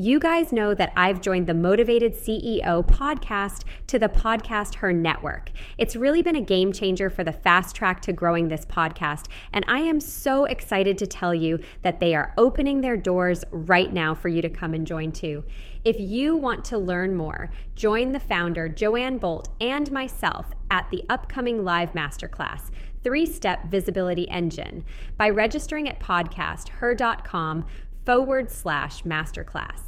You guys know that I've joined the Motivated CEO podcast to the Podcast Her Network. It's really been a game changer for the fast track to growing this podcast, and I am so excited to tell you that they are opening their doors right now for you to come and join too. If you want to learn more, join the founder, Joanne Bolt, and myself at the upcoming live masterclass three step visibility engine by registering at podcasther.com forward slash masterclass.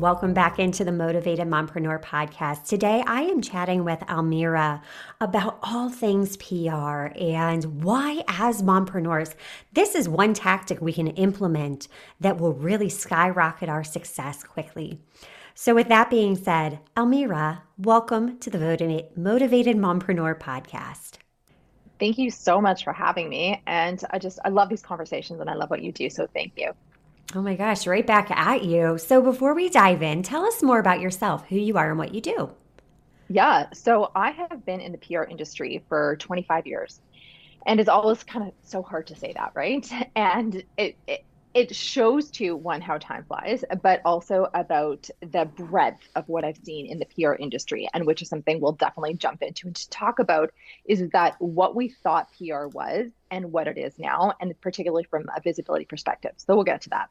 Welcome back into the Motivated Mompreneur podcast. Today I am chatting with Almira about all things PR and why, as mompreneurs, this is one tactic we can implement that will really skyrocket our success quickly. So, with that being said, Almira, welcome to the Motivated Mompreneur podcast. Thank you so much for having me. And I just, I love these conversations and I love what you do. So, thank you. Oh my gosh, right back at you. So before we dive in, tell us more about yourself, who you are, and what you do. Yeah, so I have been in the PR industry for 25 years. And it's always kind of so hard to say that, right? And it, it it shows to one how time flies, but also about the breadth of what I've seen in the PR industry, and which is something we'll definitely jump into and to talk about is that what we thought PR was and what it is now, and particularly from a visibility perspective. So we'll get to that.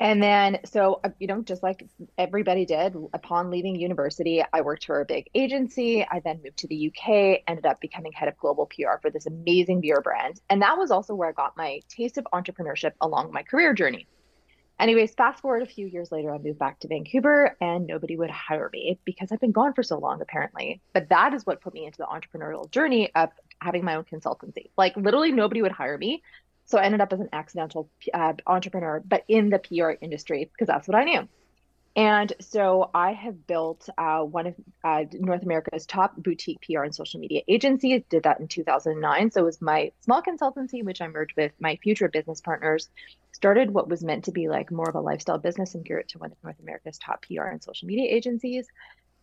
And then, so, uh, you know, just like everybody did upon leaving university, I worked for a big agency. I then moved to the UK, ended up becoming head of global PR for this amazing beer brand. And that was also where I got my taste of entrepreneurship along my career journey. Anyways, fast forward a few years later, I moved back to Vancouver and nobody would hire me because I've been gone for so long, apparently. But that is what put me into the entrepreneurial journey of having my own consultancy. Like, literally, nobody would hire me. So I ended up as an accidental uh, entrepreneur, but in the PR industry because that's what I knew. And so I have built uh, one of uh, North America's top boutique PR and social media agencies. Did that in 2009. So it was my small consultancy, which I merged with my future business partners. Started what was meant to be like more of a lifestyle business and grew it to one of North America's top PR and social media agencies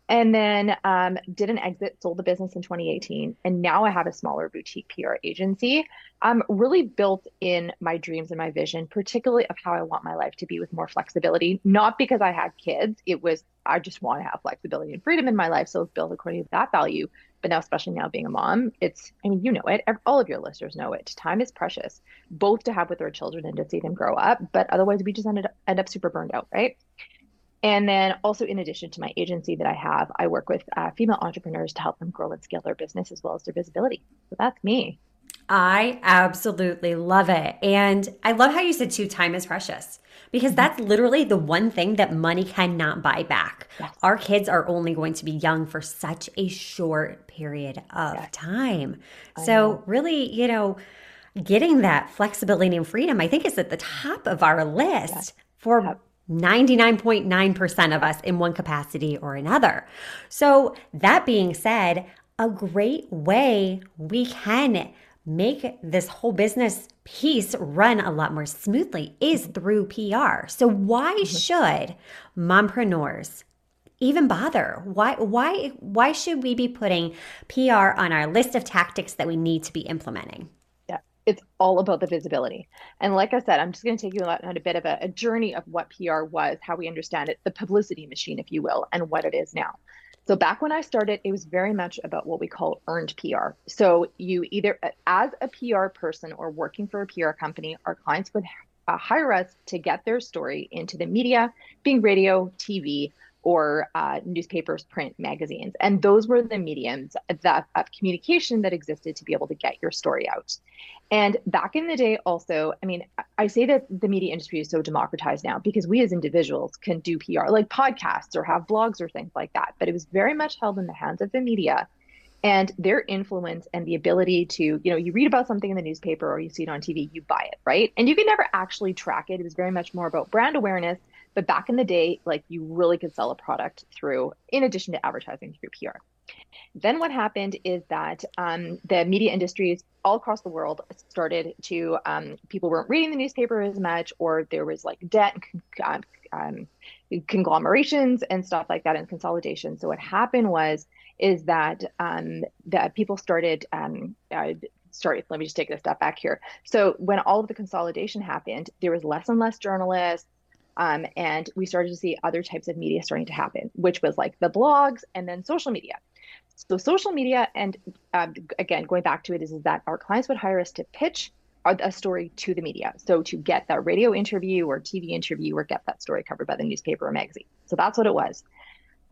and then um, did an exit, sold the business in 2018, and now I have a smaller boutique PR agency. Um, really built in my dreams and my vision, particularly of how I want my life to be with more flexibility. Not because I had kids, it was I just want to have flexibility and freedom in my life, so it's built according to that value. But now, especially now being a mom, it's I mean you know it, all of your listeners know it. Time is precious, both to have with our children and to see them grow up, but otherwise we just ended up, end up super burned out, right? And then also, in addition to my agency that I have, I work with uh, female entrepreneurs to help them grow and scale their business as well as their visibility. So that's me. I absolutely love it. And I love how you said too, time is precious because mm-hmm. that's literally the one thing that money cannot buy back. Yes. Our kids are only going to be young for such a short period of yes. time. I so, know. really, you know, getting that flexibility and freedom, I think, is at the top of our list yes. for. 99.9% of us in one capacity or another. So, that being said, a great way we can make this whole business piece run a lot more smoothly is through PR. So, why mm-hmm. should mompreneurs even bother? Why why why should we be putting PR on our list of tactics that we need to be implementing? It's all about the visibility. And like I said, I'm just going to take you on a bit of a, a, journey of what PR was, how we understand it, the publicity machine, if you will, and what it is now. So back when I started, it was very much about what we call earned PR. So you either, as a PR person or working for a PR company, our clients would uh, hire us to get their story into the media, being radio, TV, or uh, newspapers, print, magazines. And those were the mediums that, of communication that existed to be able to get your story out. And back in the day, also, I mean, I say that the media industry is so democratized now because we as individuals can do PR, like podcasts or have blogs or things like that. But it was very much held in the hands of the media and their influence and the ability to, you know, you read about something in the newspaper or you see it on TV, you buy it, right? And you can never actually track it. It was very much more about brand awareness. But back in the day, like you really could sell a product through, in addition to advertising through PR. Then what happened is that um, the media industries all across the world started to um, people weren't reading the newspaper as much, or there was like debt, um, um, conglomerations, and stuff like that, and consolidation. So what happened was is that um, that people started um, uh, sorry, let me just take a step back here. So when all of the consolidation happened, there was less and less journalists. Um, and we started to see other types of media starting to happen, which was like the blogs and then social media. So social media, and um, again, going back to it, is, is that our clients would hire us to pitch a story to the media. So to get that radio interview or TV interview or get that story covered by the newspaper or magazine. So that's what it was.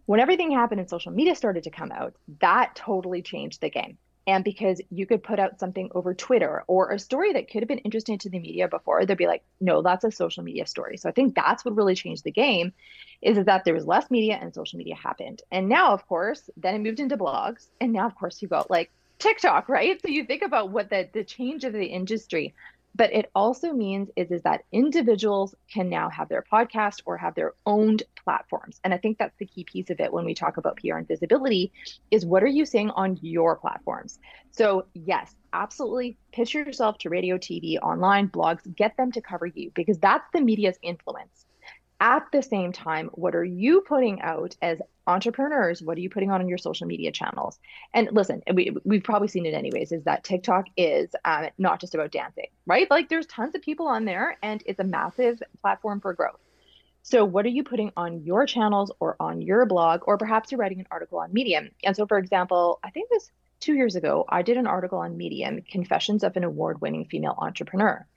When everything happened and social media started to come out, that totally changed the game and because you could put out something over Twitter or a story that could have been interesting to the media before, they'd be like, no, that's a social media story. So I think that's what really changed the game is that there was less media and social media happened. And now, of course, then it moved into blogs. And now, of course, you got like TikTok, right? So you think about what the, the change of the industry but it also means is, is that individuals can now have their podcast or have their owned platforms. And i think that's the key piece of it when we talk about pr and visibility is what are you saying on your platforms? So yes absolutely pitch yourself to radio tv online blogs get them to cover you because that's the media's influence at the same time, what are you putting out as entrepreneurs? What are you putting on your social media channels? And listen, we, we've probably seen it anyways, is that TikTok is um, not just about dancing, right? Like there's tons of people on there and it's a massive platform for growth. So, what are you putting on your channels or on your blog, or perhaps you're writing an article on Medium? And so, for example, I think it was two years ago, I did an article on Medium Confessions of an Award winning Female Entrepreneur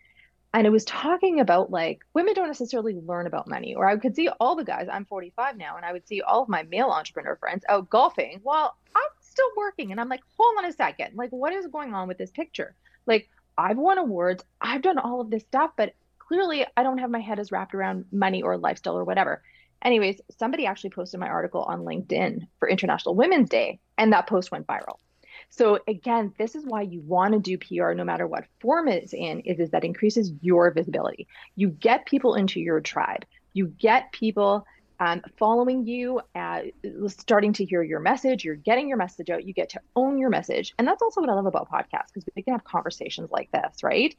and it was talking about like women don't necessarily learn about money or i could see all the guys i'm 45 now and i would see all of my male entrepreneur friends out golfing while i'm still working and i'm like hold on a second like what is going on with this picture? Like i've won awards i've done all of this stuff but clearly i don't have my head as wrapped around money or lifestyle or whatever. Anyways somebody actually posted my article on linkedin for international women's day and that post went viral so again, this is why you want to do PR no matter what form it's in, is, is that increases your visibility. You get people into your tribe. You get people um, following you, uh, starting to hear your message. You're getting your message out. You get to own your message. And that's also what I love about podcasts because we can have conversations like this, right?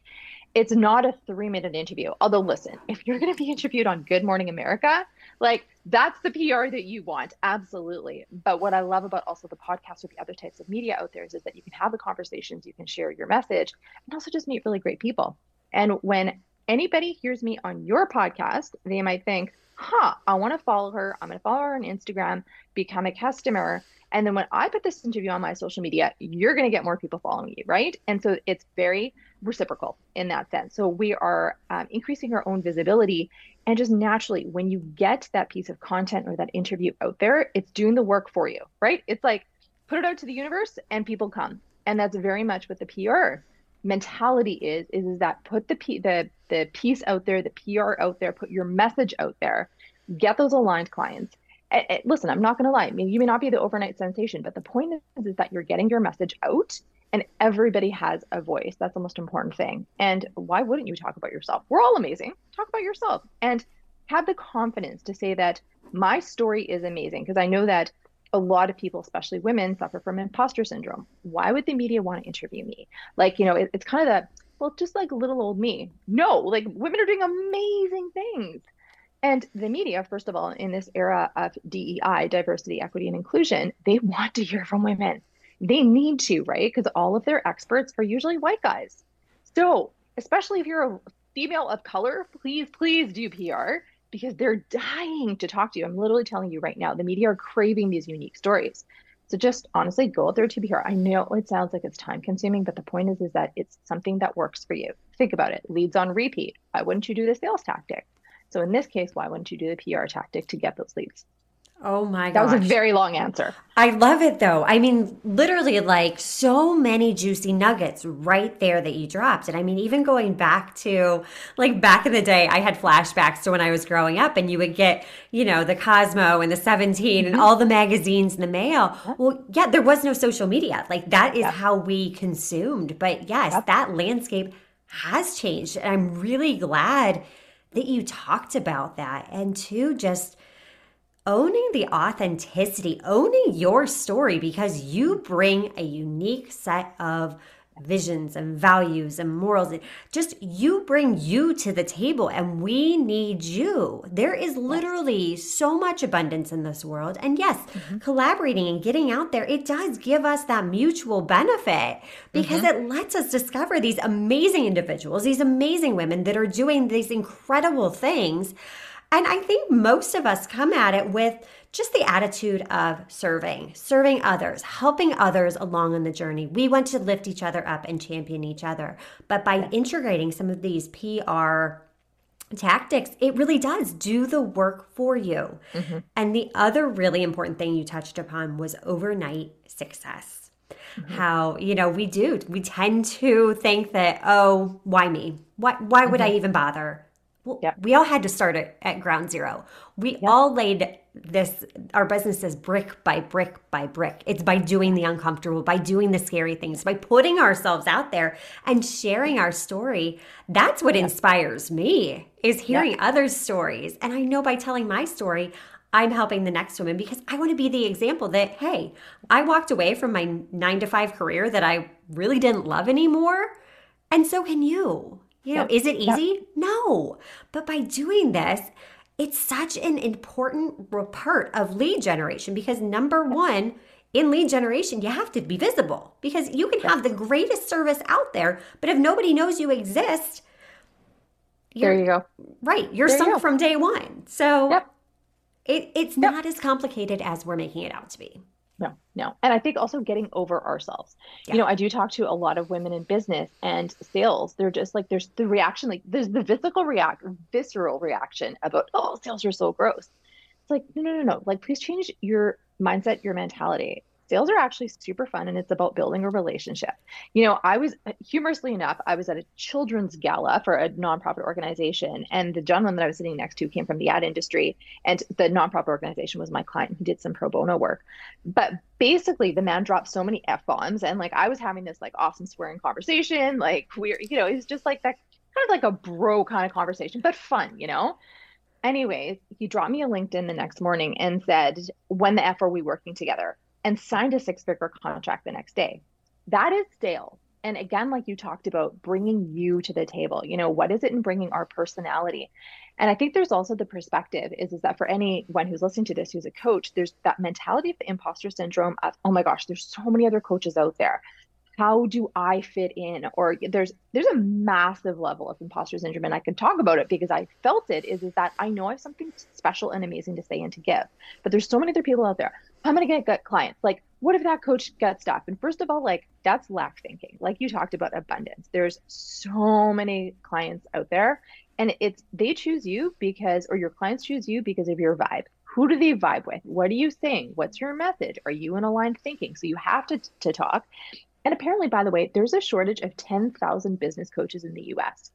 It's not a three minute interview. Although, listen, if you're going to be interviewed on Good Morning America, like that's the PR that you want. Absolutely. But what I love about also the podcast with the other types of media out there is, is that you can have the conversations, you can share your message, and also just meet really great people. And when anybody hears me on your podcast, they might think, huh, I want to follow her. I'm going to follow her on Instagram, become a customer. And then when I put this interview on my social media, you're going to get more people following you, right? And so it's very reciprocal in that sense. So we are um, increasing our own visibility. And just naturally, when you get that piece of content or that interview out there, it's doing the work for you, right? It's like put it out to the universe and people come. And that's very much what the PR mentality is, is, is that put the, P, the, the piece out there, the PR out there, put your message out there, get those aligned clients Eh, eh, listen, I'm not going to lie. I mean, you may not be the overnight sensation, but the point is, is that you're getting your message out and everybody has a voice. That's the most important thing. And why wouldn't you talk about yourself? We're all amazing. Talk about yourself and have the confidence to say that my story is amazing because I know that a lot of people, especially women, suffer from imposter syndrome. Why would the media want to interview me? Like, you know, it, it's kind of that, well, just like little old me. No, like women are doing amazing things. And the media, first of all, in this era of DEI, diversity, equity, and inclusion, they want to hear from women. They need to, right? Because all of their experts are usually white guys. So, especially if you're a female of color, please, please do PR because they're dying to talk to you. I'm literally telling you right now, the media are craving these unique stories. So just honestly go out there to PR. I know it sounds like it's time consuming, but the point is is that it's something that works for you. Think about it. Leads on repeat. Why wouldn't you do the sales tactic? So in this case, why wouldn't you do the PR tactic to get those leads? Oh my god. That was a very long answer. I love it though. I mean, literally like so many juicy nuggets right there that you dropped. And I mean, even going back to like back in the day, I had flashbacks to when I was growing up and you would get, you know, the Cosmo and the 17 mm-hmm. and all the magazines in the mail. Well, yeah, there was no social media. Like that is how we consumed. But yes, yep. that landscape has changed. And I'm really glad that you talked about that. And two, just owning the authenticity, owning your story because you bring a unique set of visions and values and morals. It just you bring you to the table and we need you. There is literally so much abundance in this world. And yes, mm-hmm. collaborating and getting out there, it does give us that mutual benefit because mm-hmm. it lets us discover these amazing individuals, these amazing women that are doing these incredible things. And I think most of us come at it with just the attitude of serving, serving others, helping others along on the journey. We want to lift each other up and champion each other. But by integrating some of these PR tactics, it really does do the work for you. Mm-hmm. And the other really important thing you touched upon was overnight success. Mm-hmm. How, you know, we do, we tend to think that, oh, why me? Why, why would mm-hmm. I even bother? Well, yep. we all had to start at, at ground zero. We yep. all laid this, our business is brick by brick by brick. It's by doing the uncomfortable, by doing the scary things, by putting ourselves out there and sharing our story. That's what yep. inspires me is hearing others' stories. And I know by telling my story, I'm helping the next woman because I want to be the example that, hey, I walked away from my nine to five career that I really didn't love anymore. And so can you. You know, yep. is it easy? Yep. No. But by doing this, it's such an important part of lead generation because number one, in lead generation, you have to be visible because you can have the greatest service out there, but if nobody knows you exist, there you go. Right. You're there sunk you from day one. So yep. it, it's not as complicated as we're making it out to be no, no. And I think also getting over ourselves. Yeah. You know, I do talk to a lot of women in business and sales. They're just like, there's the reaction, like there's the physical react, visceral reaction about, oh, sales are so gross. It's like, no, no, no, no. Like, please change your mindset, your mentality sales are actually super fun and it's about building a relationship. You know, I was humorously enough, I was at a children's gala for a nonprofit organization, and the gentleman that I was sitting next to came from the ad industry, and the nonprofit organization was my client. He did some pro bono work. But basically, the man dropped so many F bombs, and like I was having this like awesome swearing conversation, like we're, you know, it's just like that kind of like a bro kind of conversation, but fun, you know? Anyways, he dropped me a LinkedIn the next morning and said, When the F are we working together? And signed a six figure contract the next day. That is sales. And again, like you talked about, bringing you to the table. You know, what is it in bringing our personality? And I think there's also the perspective is, is that for anyone who's listening to this who's a coach, there's that mentality of the imposter syndrome of, oh my gosh, there's so many other coaches out there how do I fit in? Or there's there's a massive level of imposter syndrome, and I can talk about it because I felt it. Is is that I know I have something special and amazing to say and to give, but there's so many other people out there. I'm gonna get gut clients. Like, what if that coach gets stuff? And first of all, like that's lack thinking. Like you talked about abundance. There's so many clients out there, and it's they choose you because, or your clients choose you because of your vibe who do they vibe with what are you saying what's your message are you in aligned thinking so you have to to talk and apparently, by the way, there's a shortage of 10,000 business coaches in the US.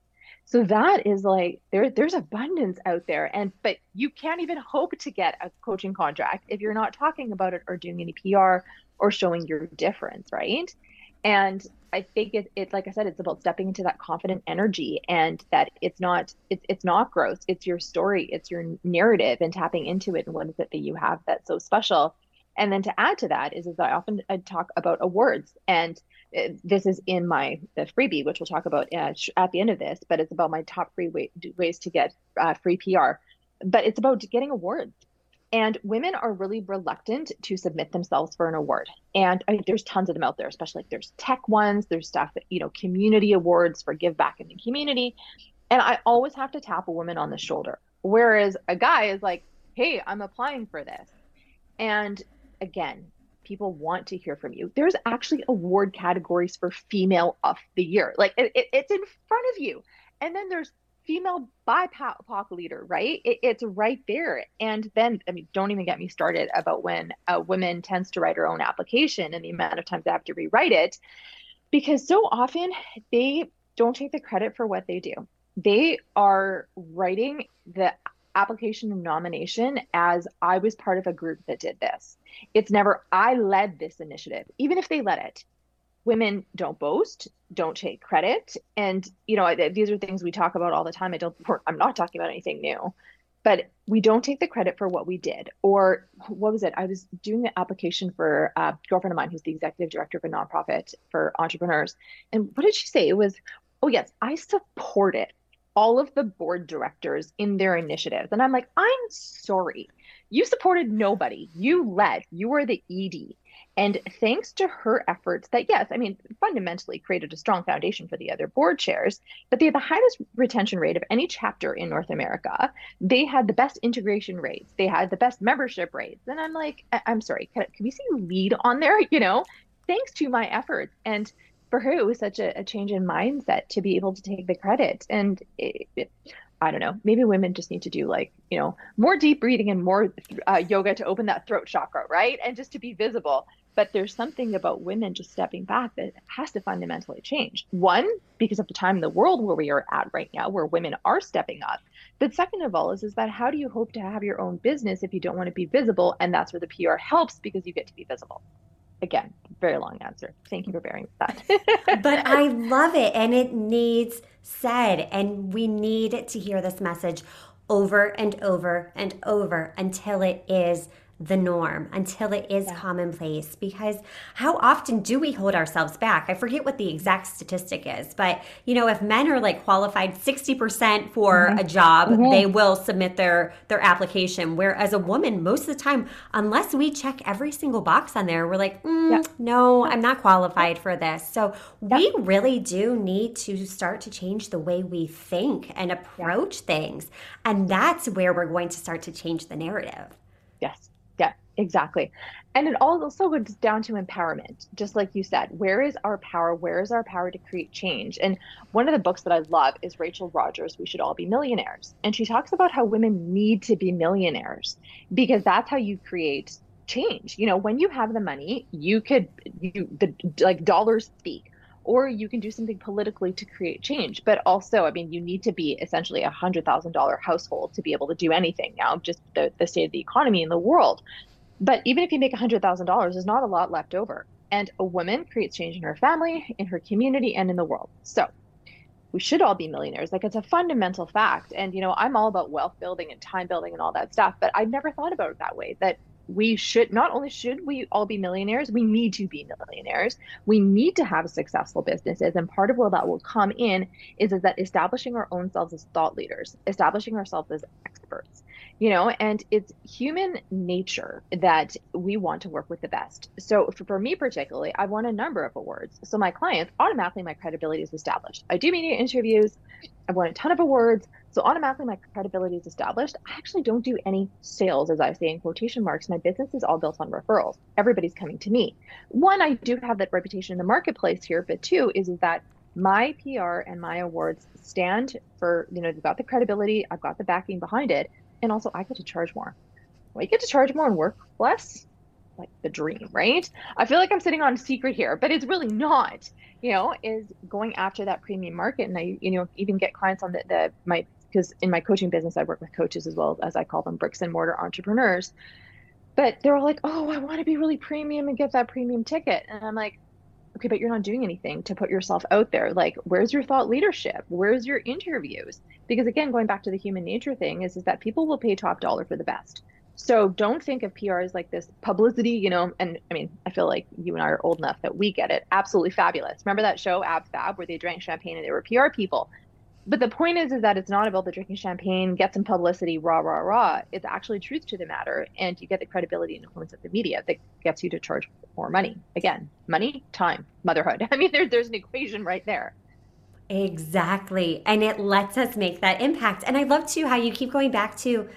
So that is like there there's abundance out there and but you can't even hope to get a coaching contract if you're not talking about it or doing any PR or showing your difference, right? And I think it, it like I said, it's about stepping into that confident energy and that it's not it's it's not gross. It's your story, it's your narrative and tapping into it and what is it that you have that's so special and then to add to that is, is I often I talk about awards, and this is in my the freebie, which we'll talk about at, at the end of this. But it's about my top three way, ways to get uh, free PR. But it's about getting awards, and women are really reluctant to submit themselves for an award. And I there's tons of them out there, especially like there's tech ones, there's stuff that you know, community awards for give back in the community. And I always have to tap a woman on the shoulder, whereas a guy is like, "Hey, I'm applying for this." And again, people want to hear from you. There's actually award categories for female of the year. Like it, it, it's in front of you. And then there's female BIPOC leader, right? It, it's right there. And then, I mean, don't even get me started about when a woman tends to write her own application and the amount of times they have to rewrite it, because so often they don't take the credit for what they do. They are writing the application and nomination as I was part of a group that did this. It's never I led this initiative, even if they led it. Women don't boast, don't take credit, and you know these are things we talk about all the time. I don't. I'm not talking about anything new, but we don't take the credit for what we did. Or what was it? I was doing the application for a girlfriend of mine who's the executive director of a nonprofit for entrepreneurs. And what did she say? It was, oh, yes, I supported all of the board directors in their initiatives. And I'm like, I'm sorry. You supported nobody. You led. You were the ED. And thanks to her efforts, that yes, I mean, fundamentally created a strong foundation for the other board chairs, but they had the highest retention rate of any chapter in North America. They had the best integration rates. They had the best membership rates. And I'm like, I- am sorry, can, can we see lead on there? You know, thanks to my efforts. And for her, it was such a, a change in mindset to be able to take the credit. And it, it, I don't know, maybe women just need to do like, you know, more deep breathing and more uh, yoga to open that throat chakra, right? And just to be visible. But there's something about women just stepping back that has to fundamentally change. One, because of the time in the world where we are at right now, where women are stepping up. But second of all, is, is that how do you hope to have your own business if you don't want to be visible? And that's where the PR helps because you get to be visible again, very long answer. Thank you for bearing with that. but I love it and it needs said and we need to hear this message over and over and over until it is the norm until it is yeah. commonplace because how often do we hold ourselves back i forget what the exact statistic is but you know if men are like qualified 60% for mm-hmm. a job mm-hmm. they will submit their their application whereas a woman most of the time unless we check every single box on there we're like mm, yeah. no i'm not qualified for this so yeah. we really do need to start to change the way we think and approach things and that's where we're going to start to change the narrative yes Exactly. And it all also goes down to empowerment, just like you said. Where is our power? Where is our power to create change? And one of the books that I love is Rachel Rodgers' We Should All Be Millionaires. And she talks about how women need to be millionaires because that's how you create change. You know, when you have the money, you could, you, the like dollars speak or you can do something politically to create change. But also, I mean, you need to be essentially a hundred thousand dollar household to be able to do anything now, just the, the state of the economy in the world. But even if you make $100,000, there's not a lot left over. And a woman creates change in her family, in her community, and in the world. So we should all be millionaires. Like it's a fundamental fact. And, you know, I'm all about wealth building and time building and all that stuff, but I never thought about it that way that we should not only should we all be millionaires, we need to be millionaires. We need to have successful businesses. And part of where that will come in is, is that establishing our own selves as thought leaders, establishing ourselves as experts you know and it's human nature that we want to work with the best. So for, for, me particularly i want a number of awards. So my clients automatically my credibility is established. I do media interviews. I've won a ton of awards. So automatically my credibility is established. I actually don't do any sales as i say in quotation marks. My business is all built on referrals. Everybody's coming to me. One i do have that reputation in the marketplace here but two is, is that my PR and my awards stand for, you know, they've got the credibility, I've got the backing behind it, and also I get to charge more. Well, you get to charge more and work less, like the dream, right? I feel like I'm sitting on a secret here, but it's really not. You know, is going after that premium market, and I, you know, even get clients on the the my because in my coaching business I work with coaches as well as I call them bricks and mortar entrepreneurs. But they're all like, "Oh, I want to be really premium and get that premium ticket," and I'm like, okay, but you're not doing anything to put yourself out there. Like, where's your thought leadership? Where's your interviews? Because again, going back to the human nature thing is, is that people will pay top dollar for the best. So don't think of PR as like this publicity, you know, and I mean, I feel like you and I are old enough that we get it. Absolutely fabulous. Remember that show Ab Fab where they drank champagne and they were PR people? But the point is is that it's not about the drinking champagne get some publicity rah rah rah. It's actually truth to the matter and you get the credibility and influence of the media that gets you to charge more money. Again money time motherhood. I mean there, there's an equation right there. Exactly. And it lets us make that impact. And i love too how you keep going back to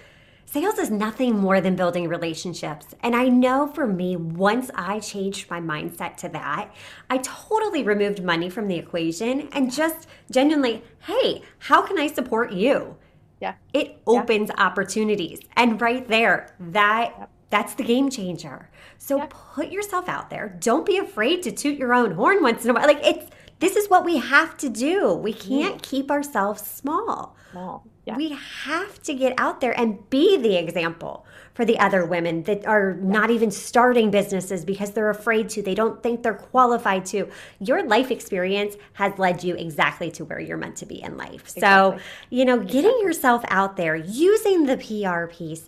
Sales is nothing more than building relationships. And I know for me, once I changed my mindset to that, I totally removed money from the equation and just genuinely, hey, how can I support you? Yeah. It opens yeah. opportunities. And right there, that that's the game changer. So put yourself out there. Don't be afraid to toot your own horn once in a while. Like it's this is what we have to do. We mm-hmm. can't keep ourselves small. Small. Yeah. We have to get out there and be the example for the other women that are not even starting businesses because they're afraid to. They don't think they're qualified to. Your life experience has led you exactly to where you're meant to be in life. Exactly. So, you know, getting exactly. yourself out there, using the PR piece,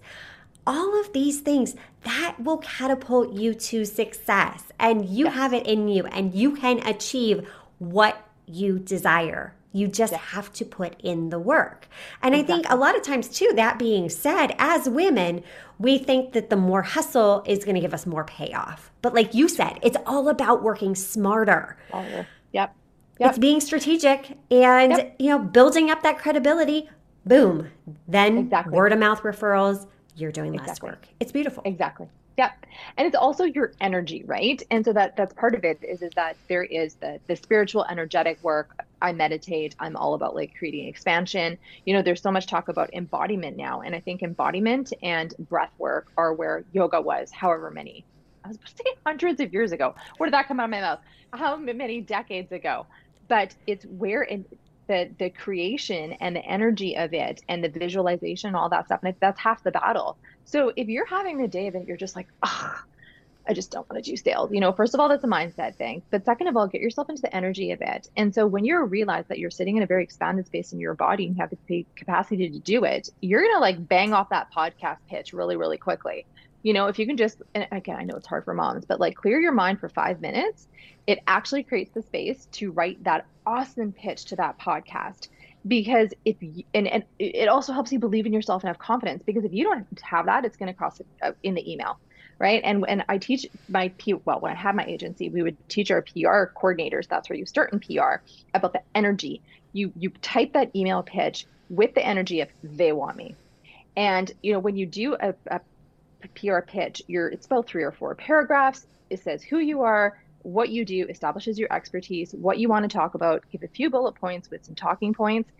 all of these things that will catapult you to success and you yes. have it in you and you can achieve what you desire you just yes. have to put in the work. And exactly. I think a lot of times, too, that being said, as women, we think that the more hustle is going to give us more payoff. But like you said, it's all about working smarter. Yep. Yep. It's being strategic and, yep. you know, building up that credibility. Boom. Then exactly. word of mouth referrals, you're doing exactly. less work. It's beautiful. Exactly. Yep. And it's also your energy, right? And so that that's part of it is is that there is the the spiritual energetic work. I meditate. I'm all about like creating expansion. You know, there's so much talk about embodiment now. And I think embodiment and breath work are where yoga was, however many. I was about to say hundreds of years ago. Where did that come out of my mouth? How many decades ago? But it's where in the the creation and the energy of it and the visualization, all that stuff. And that's half the battle. So if you're having a day that you're just like, ah, I just don't want to do sales. You know, first of all, that's a mindset thing. But second of all, get yourself into the energy of it. And so when you realize that you're sitting in a very expanded space in your body and you have the capacity to do it, you're going to like bang off that podcast pitch really, really quickly. You know, if you can just, and again, I know it's hard for moms, but like clear your mind for five minutes, it actually creates the space to write that awesome pitch to that podcast because if you, and, and it also helps you believe in yourself and have confidence because if you don't have that it's going to cross uh, in the email right? And and i teach my p well when i had my agency we would teach our pr coordinators that's where you start in pr about the energy. You you type that email pitch with the energy of they want me. And you know when you do a, a pr pitch you're it's about three or four paragraphs. It says who you are what you do establishes your expertise, what you want to talk about, give a few bullet points with some talking points.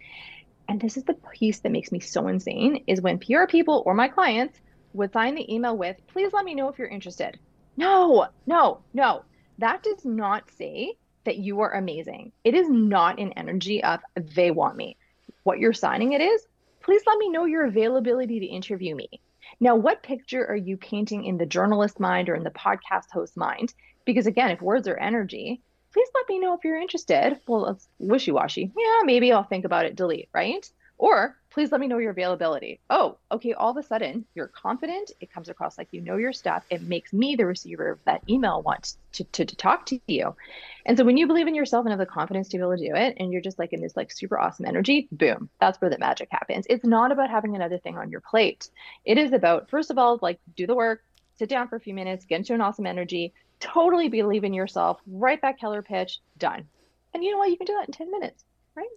And this is the piece that makes me so insane is when PR people or my clients would sign the email with, please let me know if you're interested. No, no, no. That does not say that you are amazing. It is not an energy of they want me. What you're signing it is, please let me know your availability to interview me. Now, what picture are you painting in the journalist mind or in the podcast host mind? Because again, if words are energy, please let me know if you're interested. Well, it's wishy washy. Yeah, maybe I'll think about it, delete, right? Or please let me know your availability. Oh, okay. All of a sudden, you're confident. It comes across like you know your stuff. It makes me, the receiver of that email, want to, to, to talk to you. And so when you believe in yourself and have the confidence to be able to do it, and you're just like in this like super awesome energy, boom, that's where the magic happens. It's not about having another thing on your plate. It is about, first of all, like do the work, sit down for a few minutes, get into an awesome energy, totally believe in yourself, write that killer pitch, done. And you know what? You can do that in 10 minutes, right?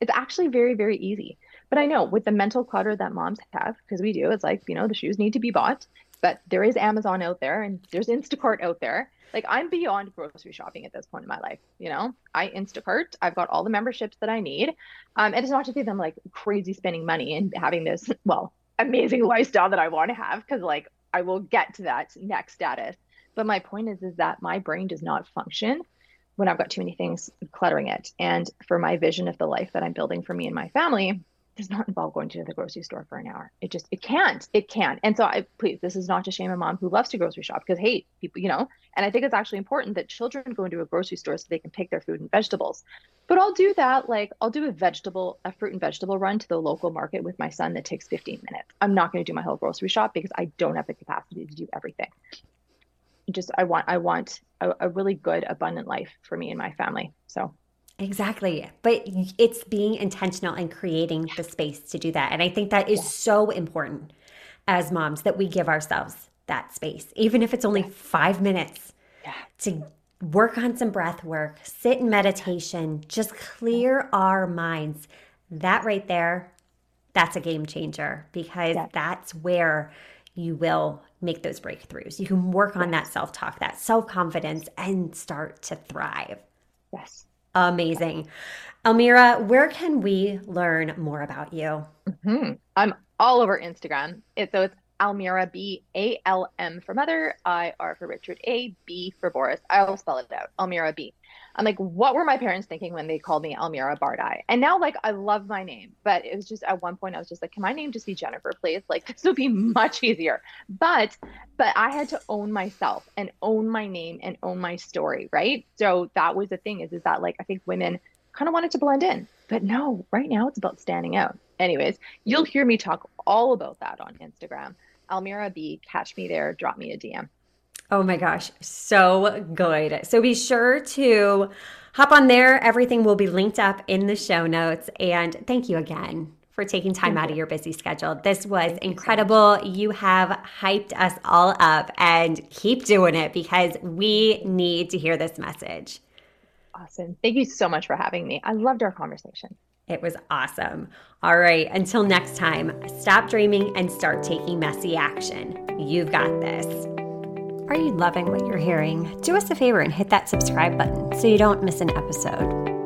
It's actually very, very easy. But I know with the mental clutter that moms have, because we do, it's like, you know, the shoes need to be bought, but there is Amazon out there and there's Instacart out there. Like I'm beyond grocery shopping at this point in my life. You know, I Instacart, I've got all the memberships that I need. Um, and it's not to say that I'm like crazy spending money and having this, well, amazing lifestyle that I want to have, because like I will get to that next status but my point is, is that my brain does not function when I've got too many things cluttering it. And for my vision of the life that I'm building for me and my family, does not involve going to the grocery store for an hour. It just it can't. It can't. And so I please, this is not to shame a mom who loves to grocery shop because hey, people, you know, and I think it's actually important that children go into a grocery store so they can pick their food and vegetables. But I'll do that like I'll do a vegetable, a fruit and vegetable run to the local market with my son that takes 15 minutes. I'm not going to do my whole grocery shop because I don't have the capacity to do everything just I want I want a, a really good abundant life for me and my family. So Exactly. But it's being intentional and creating the space to do that. And I think that is yeah. so important as moms that we give ourselves that space, even if it's only five minutes yeah. to work on some breath work, sit in meditation, just clear our minds. That right there, that's a game changer because yeah. that's where you will make those breakthroughs. You can work on that self talk, that self confidence, and start to thrive. Yes. Amazing. Almira, where can we learn more about you? Mm-hmm. I'm all over Instagram. It, so it's Almira B, A L M for mother, I R for Richard, A B for Boris. I'll spell it out. Almira B. I'm like, what were my parents thinking when they called me Almira Bardai? And now, like, I love my name, but it was just at one point I was just like, can my name just be Jennifer, please? Like, this would be much easier. But, but I had to own myself and own my name and own my story, right? So that was the thing is, is that like I think women kind of wanted to blend in, but no, right now it's about standing out. Anyways, you'll hear me talk all about that on Instagram. Almira B, catch me there, drop me a DM. Oh my gosh, so good. So be sure to hop on there. Everything will be linked up in the show notes. And thank you again for taking time out of your busy schedule. This was incredible. You have hyped us all up and keep doing it because we need to hear this message. Awesome. Thank you so much for having me. I loved our conversation. It was awesome. All right, until next time, stop dreaming and start taking messy action. You've got this. Are you loving what you're hearing? Do us a favor and hit that subscribe button so you don't miss an episode.